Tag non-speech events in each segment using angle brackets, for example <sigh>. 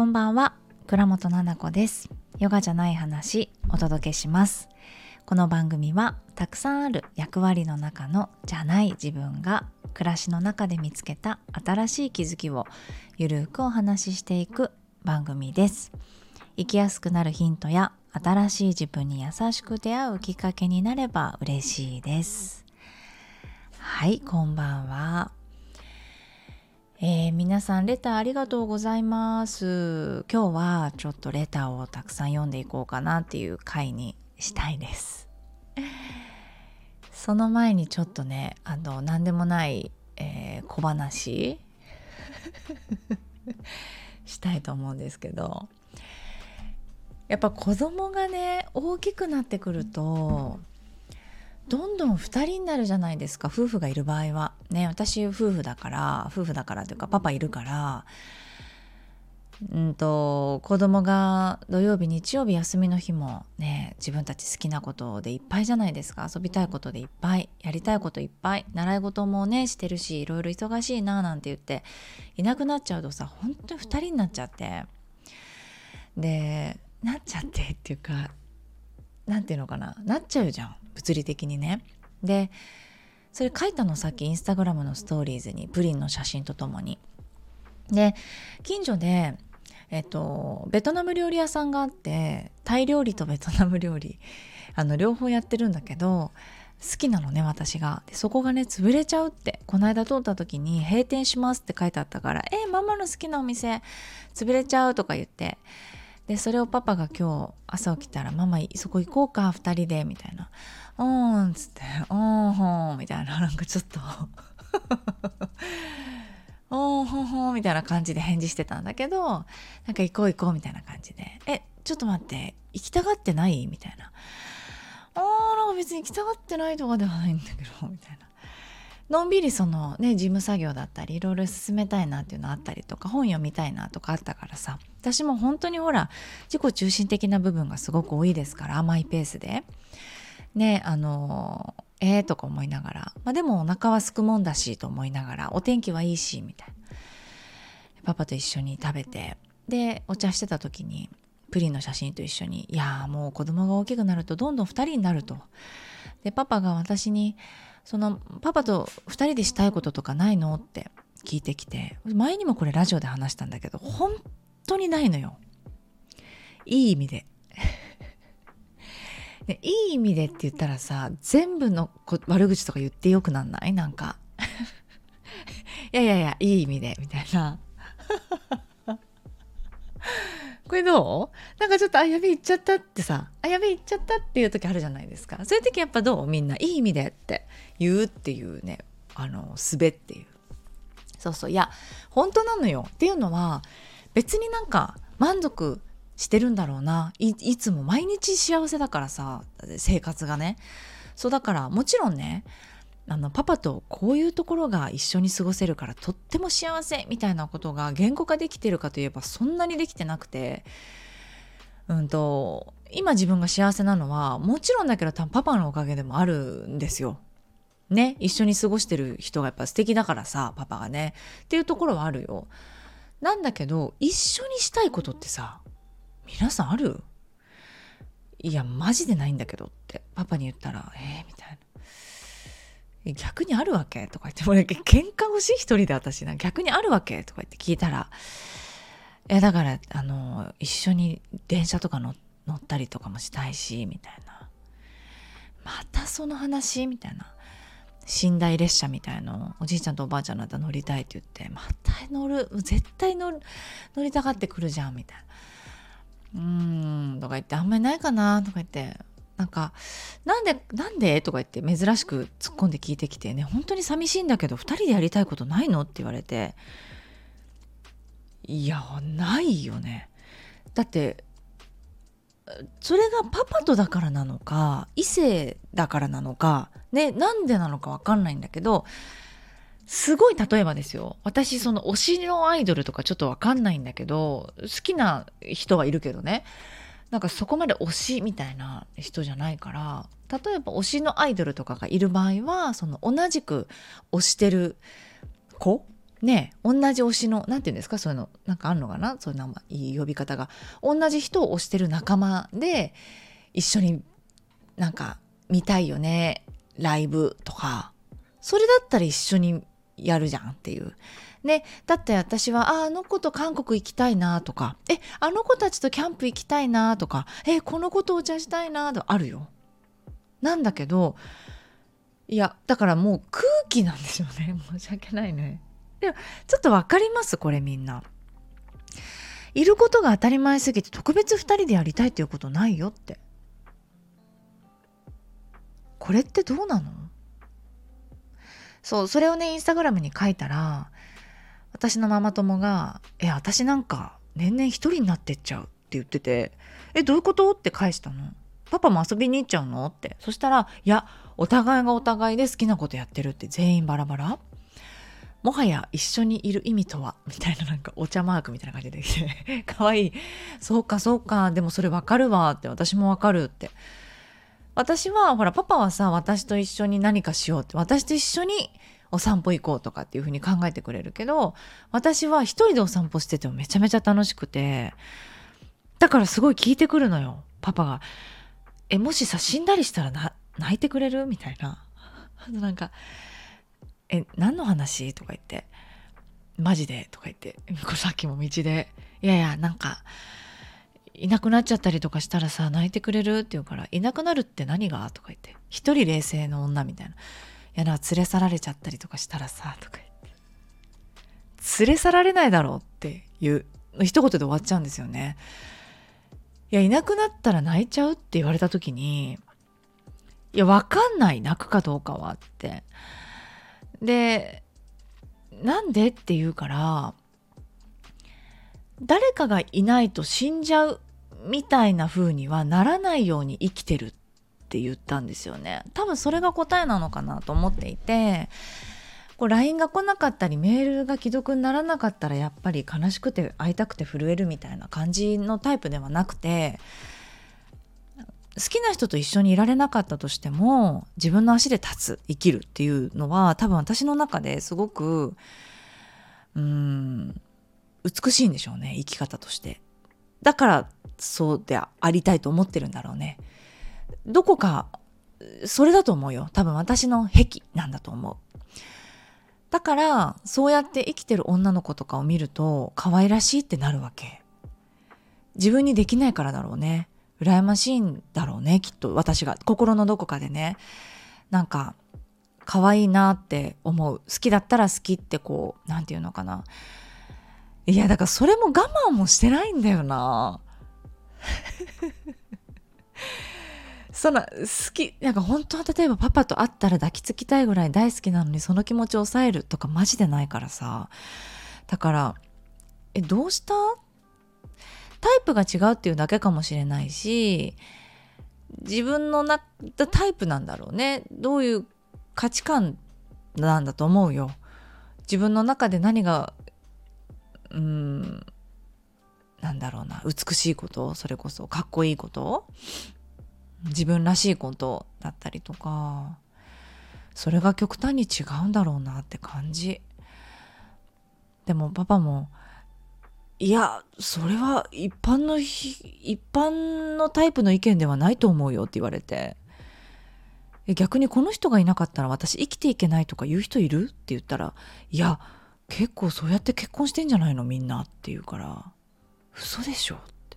こんばんは。倉本々子です。ヨガじゃない話お届けします。この番組はたくさんある役割の中のじゃない自分が暮らしの中で見つけた新しい気づきをゆるくお話ししていく番組です。生きやすくなるヒントや新しい自分に優しく出会うきっかけになれば嬉しいです。はいこんばんは。えー、皆さんレターありがとうございます。今日はちょっとレターをたくさん読んでいこうかなっていう回にしたいです。その前にちょっとねあの何でもない、えー、小話。<laughs> したいと思うんですけど。やっぱ子供がね大きくなってくるとどんどん2人になるじゃないですか夫婦がいる場合は。ね私夫婦だから夫婦だからというかパパいるから。うんと子供が土曜日日曜日休みの日もね自分たち好きなことでいっぱいじゃないですか。遊びたいことでいっぱいやりたいこといっぱい習い事もねしてるしいろいろ忙しいななんて言っていなくなっちゃうとさ本当に2人になっちゃって。でなっちゃってっていうか何て言うのかななっちゃうじゃん。物理的にね。でそれ書いたのさっきインスタグラムのストーリーズにプリンの写真とともに。で近所でえっと、ベトナム料理屋さんがあってタイ料理とベトナム料理あの両方やってるんだけど好きなのね私がでそこがね潰れちゃうってこの間通った時に閉店しますって書いてあったから「えママの好きなお店潰れちゃう」とか言ってでそれをパパが今日朝起きたら「ママそこ行こうか2人で」みたいな「ーん」っつって「おーほー」みたいななんかちょっと。<laughs> おーほほみたいな感じで返事してたんだけどなんか行こう行こうみたいな感じで「えちょっと待って行きたがってない?」みたいな「あーなんか別に行きたがってないとかではないんだけど」みたいな。のんびりそのね事務作業だったりいろいろ進めたいなっていうのあったりとか本読みたいなとかあったからさ。私も本当にほら自己中心的な部分がすごく多いですから甘いペースで。ねあのえーとか思いながら、まあ、でもお腹はすくもんだしと思いながらお天気はいいしみたいな。パパと一緒に食べて。でお茶してた時にプリンの写真と一緒に「いやもう子供が大きくなるとどんどん2人になる」と。でパパが私にそのパパと2人でしたいこととかないのって聞いてきて前にもこれラジオで話したんだけど本当にないのよ。いい意味で。でいい意味でって言ったらさ全部の悪口とか言ってよくなんない？なんか。<laughs> いやいやいやいい意味でみたいな。<laughs> これどう？なんかちょっとあやべえ言っちゃったってさ。あやべえ言っちゃったっていう時あるじゃないですか。そういう時やっぱどう？みんないい意味でって。言うっていうねあの滑っていう。そうそう。いや本当なのよ。っていうのは別になんか満足してるんだろうないいつも毎日幸せだからさ生活がねそうだからもちろんねあのパパとこういうところが一緒に過ごせるからとっても幸せみたいなことが言語化できてるかといえばそんなにできてなくてうんと今自分が幸せなのはもちろんだけど多分パパのおかげでもあるんですよ。ね一緒に過ごしてる人がやっぱ素敵だからさパパがねっていうところはあるよ。なんだけど一緒にしたいことってさ皆さんある？いやマジでないんだけどってパパに言ったら「えー、みたいな。逆にあるわけ？とか言って、もう喧嘩腰一人で私な、逆にあるわけ？とか言って聞いたら、え、だから、あの、一緒に電車とか乗ったりとかもしたいし、みたいな。またその話？みたいな。寝台列車みたいのおじいちゃんとおばあちゃんの間乗りたいって言ってまた乗る絶対乗る乗りたがってくるじゃんみたいなうーんとか言ってあんまりないかなとか言って。なんか「なんでなんで?」とか言って珍しく突っ込んで聞いてきてね。本当に寂しいんだけど2人でやりたいことないの？って言われて。いやないよね。だってそれがパパとだからなのか異性だからなのかねなんでなのか分かんないんだけどすごい例えばですよ。私その推しのアイドルとかちょっと分かんないんだけど好きな人はいるけどね。なんかそこまで推しみたいな人じゃないから例えば推しのアイドルとかがいる場合はその同じく推してる子？ね同じ推しの何て言うんですか？そういうのなんかあるのかな？そういう名前いい呼び方が。同じ人を推してる仲間で一緒になんか見たいよね。ライブとか。それだったら一緒にやるじゃんっていう。ね、だって私はああの子と韓国行きたいなとかえあの子たちとキャンプ行きたいなとかえこの子とお茶したいなとあるよ。なんだけどいやだからもう空気なんですよね <laughs> 申し訳ないね。でもちょっと分かります？これみんな。いることが当たり前すぎて特別2人でやりたいっていうことないよって。これってどうなの？そうそれをねインスタグラムに書いたら私のママ友が「え私なんか年々一人になってっちゃう」って言ってて「えどういうこと?」って返したの。パパも遊びに行っちゃうの？って。そしたら「いやお互いがお互いで好きなことやってるって全員バラバラもはや一緒にいる意味とは？みたいななんかお茶マークみたいな感じできて。<laughs> かわいいそうかそうか。でもそれわかるわって私もわかるって。私はほらパパはさ私と一緒に何かしようって私と一緒にお散歩行こうとかっていうふうに考えてくれるけど私は一人でお散歩しててもめちゃめちゃ楽しくてだからすごい聞いてくるのよパパが「えもしさ死んだりしたらな泣いてくれる?」みたいなあとなんか「え何の話?」とか言って「マジで?」とか言ってこれさっきも道で「いやいやなんかいなくなっちゃったりとかしたらさ泣いてくれるって言うから「いなくなるって何が?」とか言って「一人冷静の女」みたいな「いやな連れ去られちゃったりとかしたらさ」とか言って「連れ去られないだろう」っていう一言で終わっちゃうんですよね。いやいなくなったら泣いちゃうって言われた時にいやわかんない泣くかどうかはってでなんでって言うから誰かがいないと死んじゃうみたいな風にはならないように生きてるって言ったんですよね。多分それが答えなのかなと思っていてこう LINE が来なかったりメールが既読にならなかったらやっぱり悲しくて会いたくて震えるみたいな感じのタイプではなくて好きな人と一緒にいられなかったとしても自分の足で立つ生きるっていうのは多分私の中ですごくうん美しいんでしょうね生き方として。だからそうでありたいと思ってるんだろうね。どこかそれだと思うよ。多分私の癖なんだと思う。だからそうやって生きてる女の子とかを見ると可愛らしいってなるわけ。自分にできないからだろうね。羨ましいんだろうねきっと私が。心のどこかでね。なんか可愛いなって思う。好きだったら好きってこう何て言うのかな。いやだからそれも我慢もしてないんだよな。その好きなんか本当は例えばパパと会ったら抱きつきたいぐらい大好きなのにその気持ちを抑えるとかマジでないからさ。だからえどうした？タイプが違うっていうだけかもしれないし自分のなタイプなんだろうね。どういう価値観なんだと思うよ。自分の中で何がうんなんだろうな美しいことそれこそかっこいいこと自分らしいことだったりとかそれが極端に違うんだろうなって感じ。でもパパもいやそれは一般の一般のタイプの意見ではないと思うよって言われて逆にこの人がいなかったら私生きていけないとか言う人いる？って言ったらいや結構そうやって結婚してんじゃないの？みんなって言うから。嘘でしょって。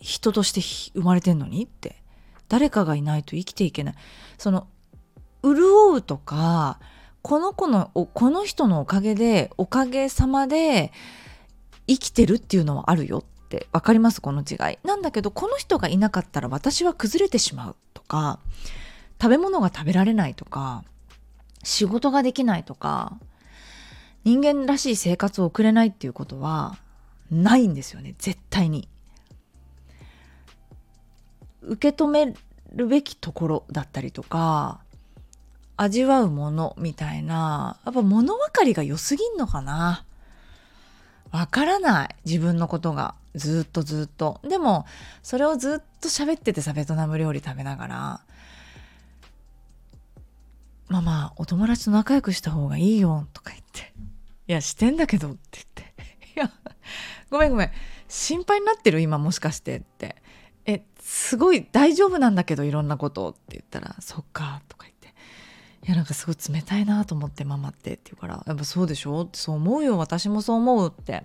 人として生まれてんのに？って。誰かがいないと生きていけない。その潤うとかこの子のこの人のおかげでおかげさまで生きてるっていうのはあるよって。分かります？この違い。なんだけどこの人がいなかったら私は崩れてしまうとか食べ物が食べられないとか仕事ができないとか人間らしい生活を送れないっていうことはないんですよね。絶対に。受け止めるべきところだったりとか味わうものみたいなやっぱ物分かりが良すぎんのかな。わからない。自分のことが。ずっとずっと。でもそれをずっと喋っててさベトナム料理食べながら。ママお友達と仲良くした方がいいよ」とか言って「いやしてんだけど」って言って「<laughs> いやごめんごめん。心配になってる？今もしかして」って「えすごい大丈夫なんだけどいろんなこと」って言ったら「そっか」とか言って「いやなんかすごい冷たいなと思ってママって」って言うから「やっぱそうでしょ?」って「そう思うよ。私もそう思う」って。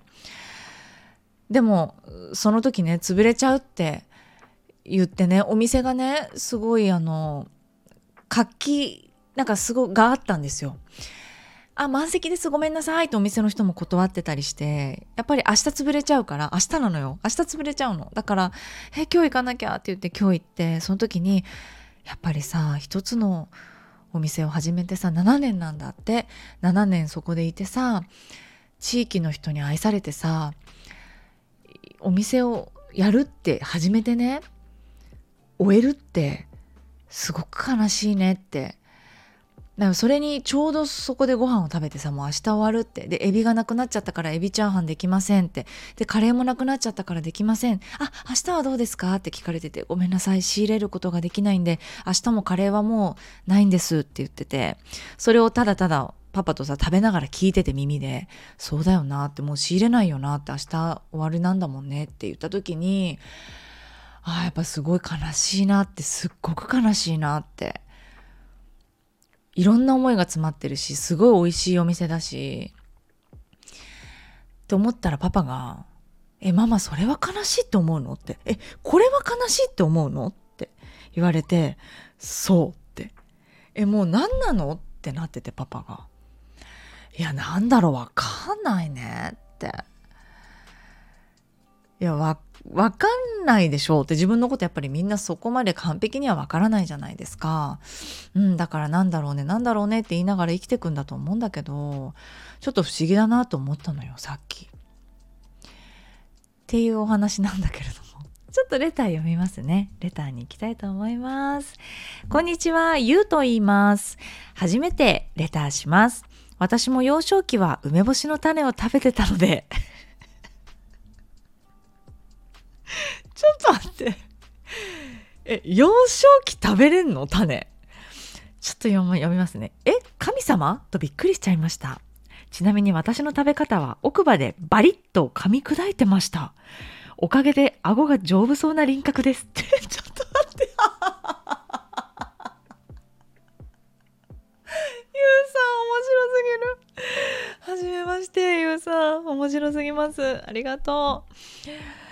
でもその時ね潰れちゃうって言ってねお店がねすごいあの活気なんかすごいがあったんですよ。あ満席です。ごめんなさいとお店の人も断ってたりしてやっぱり明日潰れちゃうから明日なのよ。明日潰れちゃうの。だから「え今日行かなきゃ」って言って今日行ってその時にやっぱりさ一つのお店を始めてさ7年なんだって。7年そこでいてさ地域の人に愛されてさお店をやるって始めてね終えるってすごく悲しいねってだからそれにちょうどそこでご飯を食べてさもう明日終わるって。でエビがなくなっちゃったからエビチャーハンできませんって。でカレーもなくなっちゃったからできません。あ明日はどうですか？って聞かれててごめんなさい。仕入れることができないんで明日もカレーはもうないんですって言ってて。それをただただパパとさ食べながら聞いてて耳で「そうだよな」ってもう仕入れないよなって明日終わりなんだもんねって言った時にあやっぱすごい悲しいなってすっごく悲しいなっていろんな思いが詰まってるしすごい美味しいお店だしって思ったらパパが「えママそれは悲しいって思うの?」って「えこれは悲しいって思うの?」って言われて「そう」って「えもう何なの?」ってなっててパパが「いやなんだろうわかんないね」っていやわわかんないでしょうって自分のことやっぱりみんなそこまで完璧にはわからないじゃないですか。うん、だからなんだろうね、なんだろうねって言いながら生きてくんだと思うんだけど、ちょっと不思議だなと思ったのよ、さっき。っていうお話なんだけれども。<laughs> ちょっとレター読みますね。レターに行きたいと思います。こんにちは、ゆうと言います。初めてレターします。私も幼少期は梅干しの種を食べてたので <laughs> ちょっと待って。え、幼少期食べれんの？種。ちょっと読みますね。え、神様？とびっくりしちゃいました。ちなみに私の食べ方は奥歯でバリッと噛み砕いてました。おかげで顎が丈夫そうな輪郭です。って、ちょっと待って。<laughs> ゆうさん面白すぎる。はじめまして、ゆうさん。面白すぎます。ありがとう。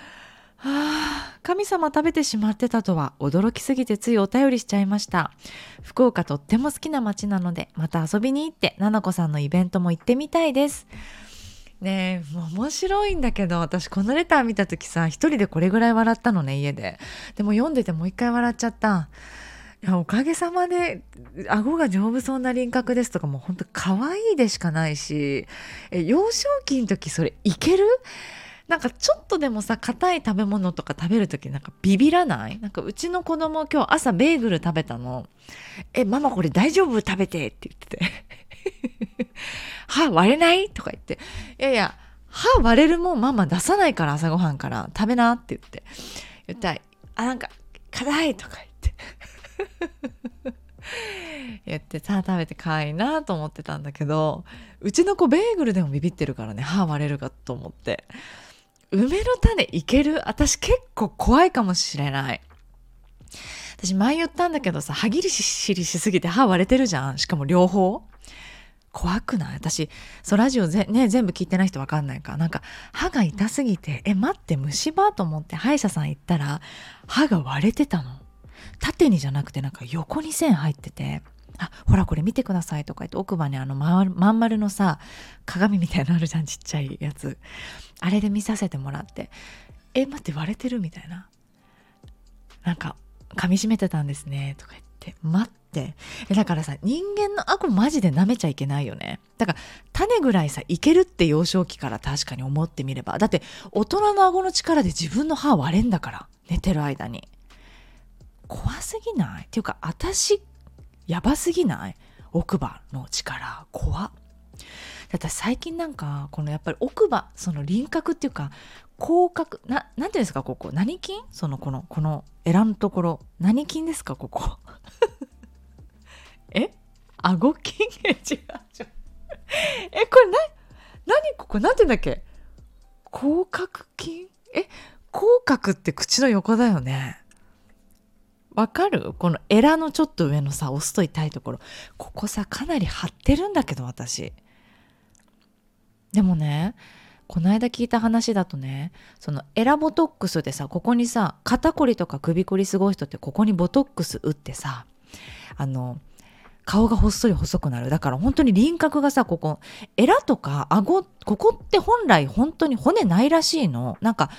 はあ、神様食べてしまってたとは驚きすぎてついお便りしちゃいました。福岡とっても好きな街なので、また遊びに行って、ななこさんのイベントも行ってみたいです。ねえ、面白いんだけど、私このレター見た時さ、一人でこれぐらい笑ったのね、家で。でも読んでてもう一回笑っちゃった。いやおかげさまで顎が丈夫そうな輪郭ですとかもうほんと可愛いでしかないしえ幼少期の時それいける？なんかちょっとでもさ硬い食べ物とか食べる時なんかビビらない？なんかうちの子供今日朝ベーグル食べたの「えママこれ大丈夫？食べて」って言ってて「<laughs> 歯割れない?」とか言って「いやいや歯割れるもんママ出さないから朝ごはんから。食べな」って言って。言ったら「あなんか硬い」とか言って。<laughs> 言ってさあ食べて可愛いなと思ってたんだけどうちの子ベーグルでもビビってるからね歯割れるかと思って。梅の種いける？私結構怖いかもしれない。私前言ったんだけどさ、歯切りしりしすぎて歯割れてるじゃん。しかも両方。怖くない？私、そう、ラジオぜ、ね、全部聞いてない人わかんないか。なんか、歯が痛すぎて、え、待って、虫歯と思って歯医者さん行ったら、歯が割れてたの。縦にじゃなくて、なんか横に線入ってて、あほらこれ見てくださいとか言って奥歯にあのまん丸のさ鏡みたいなのあるじゃんちっちゃいやつ。あれで見させてもらってえ待って割れてる？みたいな。なんか噛みしめてたんですね。とか言って。待って。だからさ人間の顎マジで舐めちゃいけないよね。だから種ぐらいさいけるって幼少期から確かに思ってみれば。だって大人の顎の力で自分の歯割れんだから。寝てる間に。怖すぎない？っていうか私やばすぎない？奥歯の力。怖っ。だって最近なんかこのやっぱり奥歯その輪郭っていうか口角ななんていうんですか？ここ。何筋？そのこのこの選んところ。何筋ですか？ここ。<laughs> え？顎筋？え <laughs> 違う違う。え？これな何ここ？なんて言うんだっけ？口角筋？え？口角って口の横だよね。わかる？このエラのちょっと上のさ押すと痛いところ。ここさかなり張ってるんだけど私。でもねこの間聞いた話だとねそのエラボトックスでさここにさ肩こりとか首こりすごい人ってここにボトックス打ってさあの顔がほっそり細くなる。だから本当に輪郭がさここエラとか顎ここって本来本当に骨ないらしいの。なんか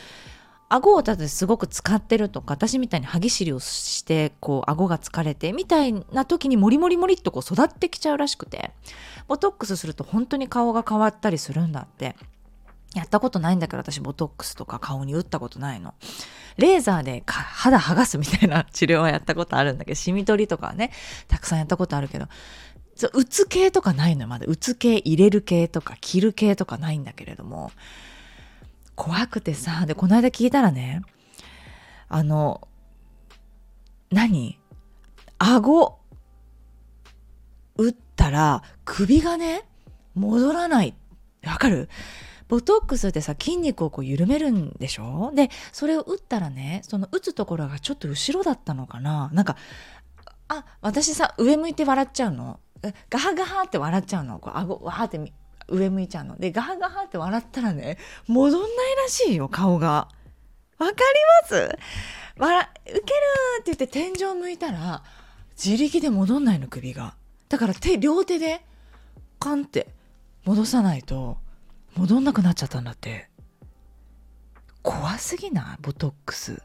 顎を立ててすごく使ってるとか私みたいに歯ぎしりをしてこう顎が疲れてみたいな時にモリモリモリっとこう育ってきちゃうらしくてボトックスすると本当に顔が変わったりするんだって。やったことないんだけど私ボトックスとか顔に打ったことないの。レーザーで肌剥がすみたいな治療はやったことあるんだけどシミ取りとかねたくさんやったことあるけど打つ系とかないのよまだ。打つ系入れる系とか切る系とかないんだけれども。怖くてさでこの間聞いたらねあの何？顎打ったら首がね戻らない。わかる？ボトックスってさ筋肉をこう緩めるんでしょ？でそれを打ったらねその打つところがちょっと後ろだったのかな。なんかあ私さ上向いて笑っちゃうの？ガハガハって笑っちゃうの？こう顎わーって上向いちゃうの。で、ガハガハって笑ったらね、戻んないらしいよ、顔が。わかります？笑、ウケるって言って天井向いたら、自力で戻んないの、首が。だから手、両手で、カンって戻さないと、戻んなくなっちゃったんだって。怖すぎない？ボトックス。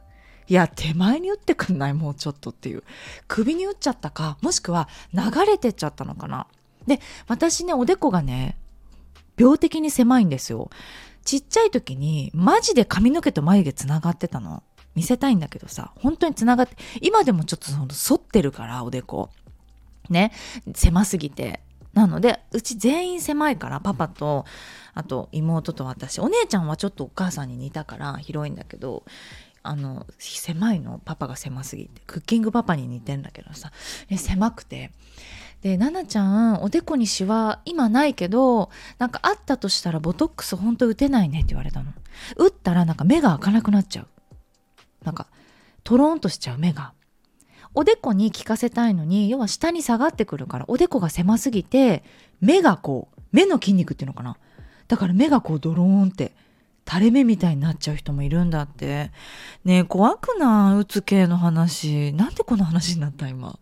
いや、手前に打ってくんない？もうちょっとっていう。首に打っちゃったか、もしくは流れてっちゃったのかな。で、私ね、おでこがね、病的に狭いんですよ。ちっちゃい時にマジで髪の毛と眉毛つながってたの。見せたいんだけどさ、本当につながって、今でもちょっとその反ってるからおでこ。ね、狭すぎて。なので、うち全員狭いから、パパと、あと妹と私。お姉ちゃんはちょっとお母さんに似たから広いんだけど、あの、狭いの、パパが狭すぎて。クッキングパパに似てんだけどさ、狭くて。で、ななちゃん、おでこにシワ、今ないけど、なんかあったとしたらボトックスほんと打てないねって言われたの。打ったらなんか目が開かなくなっちゃう。なんか、トロンとしちゃう目が。おでこに効かせたいのに、要は下に下がってくるから、おでこが狭すぎて、目がこう、目の筋肉っていうのかな。だから目がこうドローンって垂れ目みたいになっちゃう人もいるんだって。ねえ、怖くない？打つ系の話。なんでこの話になった今？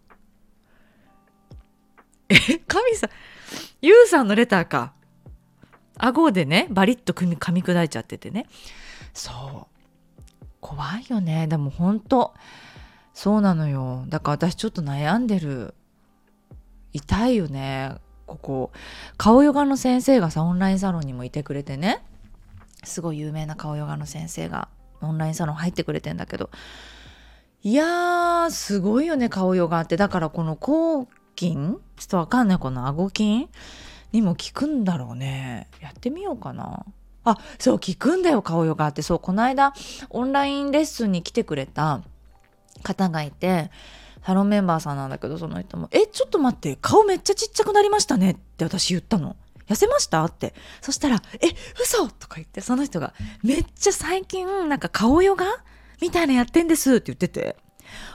え、神さん、ゆうさんのレターか。顎でね、バリッと噛み砕いちゃっててね。そう。怖いよね。でも本当そうなのよ。だから私ちょっと悩んでる。痛いよね。ここ。顔ヨガの先生がさ、オンラインサロンにもいてくれてね。すごい有名な顔ヨガの先生がオンラインサロン入ってくれてんだけど。いやー、すごいよね、顔ヨガって。だからこの後筋ちょっとわかんないこの顎筋にも効くんだろうねやってみようかなあそう効くんだよ顔ヨガってそうこの間オンラインレッスンに来てくれた方がいてサロンメンバーさんなんだけどその人も「えちょっと待って顔めっちゃちっちゃくなりましたね」って私言ったの。痩せました？って。そしたら「え嘘！とか言ってその人が「めっちゃ最近なんか顔ヨガみたいなやってんです」って言ってて。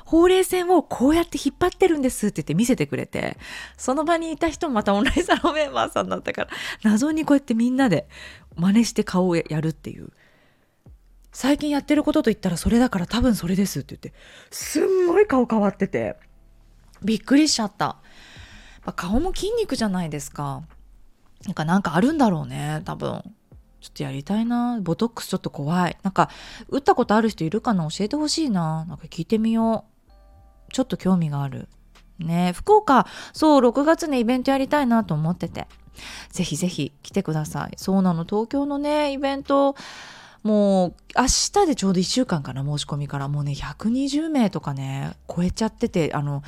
ほうれい線をこうやって引っ張ってるんですって言って見せてくれて、その場にいた人もまたオンラインサロンメンバーさんだったから、謎にこうやってみんなで真似して顔をやるっていう。最近やってることと言ったらそれだから多分それですって言って、すんごい顔変わってて、びっくりしちゃった。顔も筋肉じゃないですか。なんかなんかあるんだろうね、多分。ちょっとやりたいな。ボトックスちょっと怖い。なんか、打ったことある人いるかな？教えてほしいな。なんか聞いてみよう。ちょっと興味がある。ね福岡、そう、6月にイベントやりたいなと思ってて。ぜひぜひ来てください。そうなの、東京のね、イベント、もう明日でちょうど1週間かな申し込みからもうね120名とかね超えちゃっててあの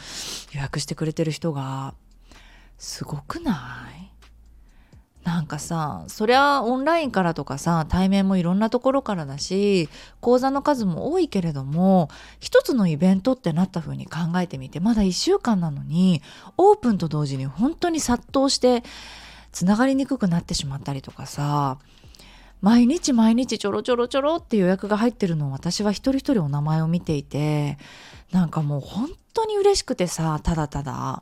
予約してくれてる人がすごくない？なんかさそりゃオンラインからとかさ対面もいろんなところからだし講座の数も多いけれども一つのイベントってなった風に考えてみてまだ1週間なのにオープンと同時に本当に殺到してつながりにくくなってしまったりとかさ毎日毎日ちょろちょろちょろって予約が入ってるのを私は一人一人お名前を見ていてなんかもう本当に嬉しくてさただただ。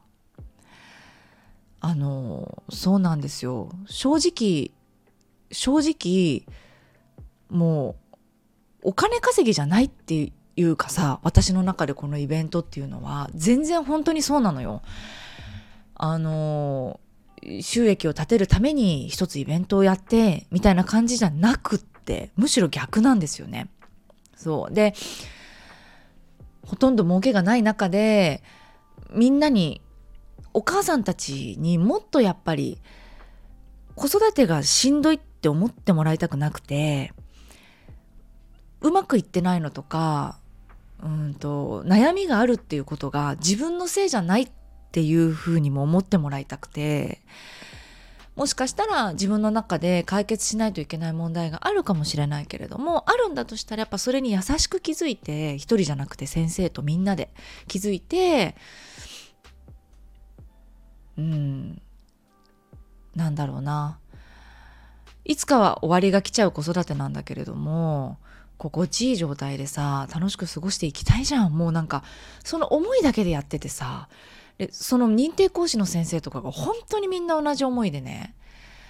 あのそうなんですよ正直正直もうお金稼ぎじゃないっていうかさ私の中でこのイベントっていうのは全然本当にそうなのよ。あの収益を立てるために一つイベントをやってみたいな感じじゃなくってむしろ逆なんですよね。そうでほとんど儲けがない中でみんなにお母さんたちにもっとやっぱり子育てがしんどいって思ってもらいたくなくてうまくいってないのとかうんと悩みがあるっていうことが自分のせいじゃないっていうふうにも思ってもらいたくてもしかしたら自分の中で解決しないといけない問題があるかもしれないけれどもあるんだとしたらやっぱそれに優しく気づいて一人じゃなくて先生とみんなで気づいてうん。なんだろうな。いつかは終わりが来ちゃう子育てなんだけれども心地いい状態でさ楽しく過ごしていきたいじゃん。もうなんかその思いだけでやっててさでその認定講師の先生とかが本当にみんな同じ思いでね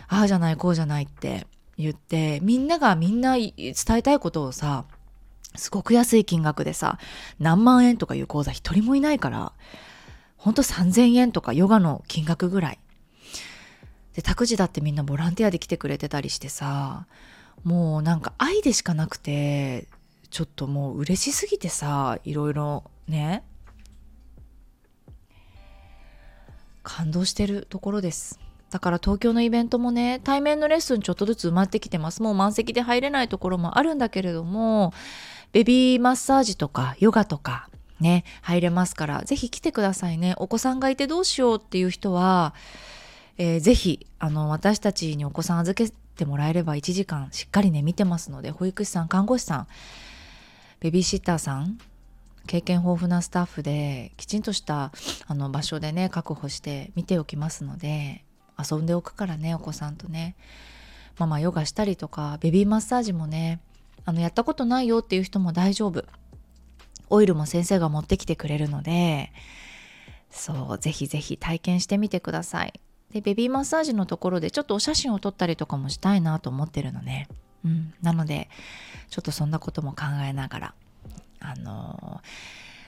ああじゃないこうじゃないって言ってみんながみんな伝えたいことをさすごく安い金額でさ何万円とかいう講座一人もいないからほんと3000円とかヨガの金額ぐらい。で、託児だってみんなボランティアで来てくれてたりしてさ、もうなんか愛でしかなくて、ちょっともう嬉しすぎてさ、いろいろね、感動してるところです。だから東京のイベントもね、対面のレッスンちょっとずつ埋まってきてます。もう満席で入れないところもあるんだけれども、ベビーマッサージとかヨガとか、ね、入れますから、ぜひ来てくださいね。お子さんがいてどうしようっていう人は、えー、ぜひ、あの、私たちにお子さん預けてもらえれば1時間しっかりね、見てますので、保育士さん、看護師さん、ベビーシッターさん、経験豊富なスタッフで、きちんとしたあの場所でね、確保して見ておきますので、遊んでおくからね、お子さんとね。ママヨガしたりとか、ベビーマッサージもね、あの、やったことないよっていう人も大丈夫。オイルも先生が持ってきてくれるのでそうぜひぜひ体験してみてください。でベビーマッサージのところでちょっとお写真を撮ったりとかもしたいなと思ってるのね、うん、なのでちょっとそんなことも考えながらあの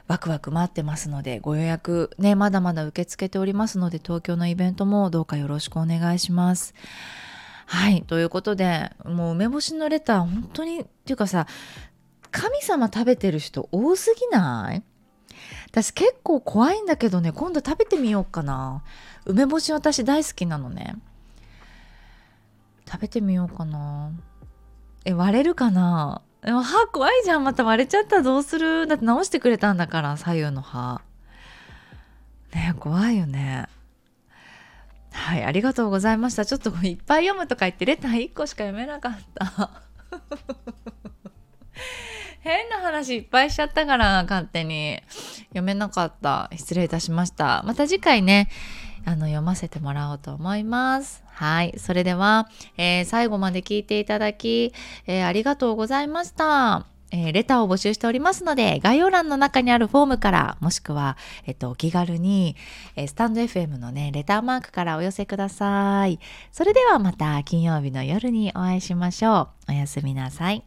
ワクワク待ってますのでご予約ねまだまだ受け付けておりますので東京のイベントもどうかよろしくお願いします。はい。ということでもう梅干しのレター本当にっていうかさ神様食べてる人多すぎない？私結構怖いんだけどね今度食べてみようかな。梅干し私大好きなのね。食べてみようかな。え割れるかな？でも歯怖いじゃん。また割れちゃったらどうする？だって直してくれたんだから左右の歯。ね怖いよね。はいありがとうございました。ちょっといっぱい読むとか言ってレター1個しか読めなかった。変な話いっぱいしちゃったから勝手に読めなかった失礼いたしましたまた次回ねあの読ませてもらおうと思いますはいそれでは、えー、最後まで聞いていただき、えー、ありがとうございましたえー、レターを募集しておりますので、概要欄の中にあるフォームから、もしくは、えっと、お気軽に、えー、スタンド FM のね、レターマークからお寄せください。それではまた金曜日の夜にお会いしましょう。おやすみなさい。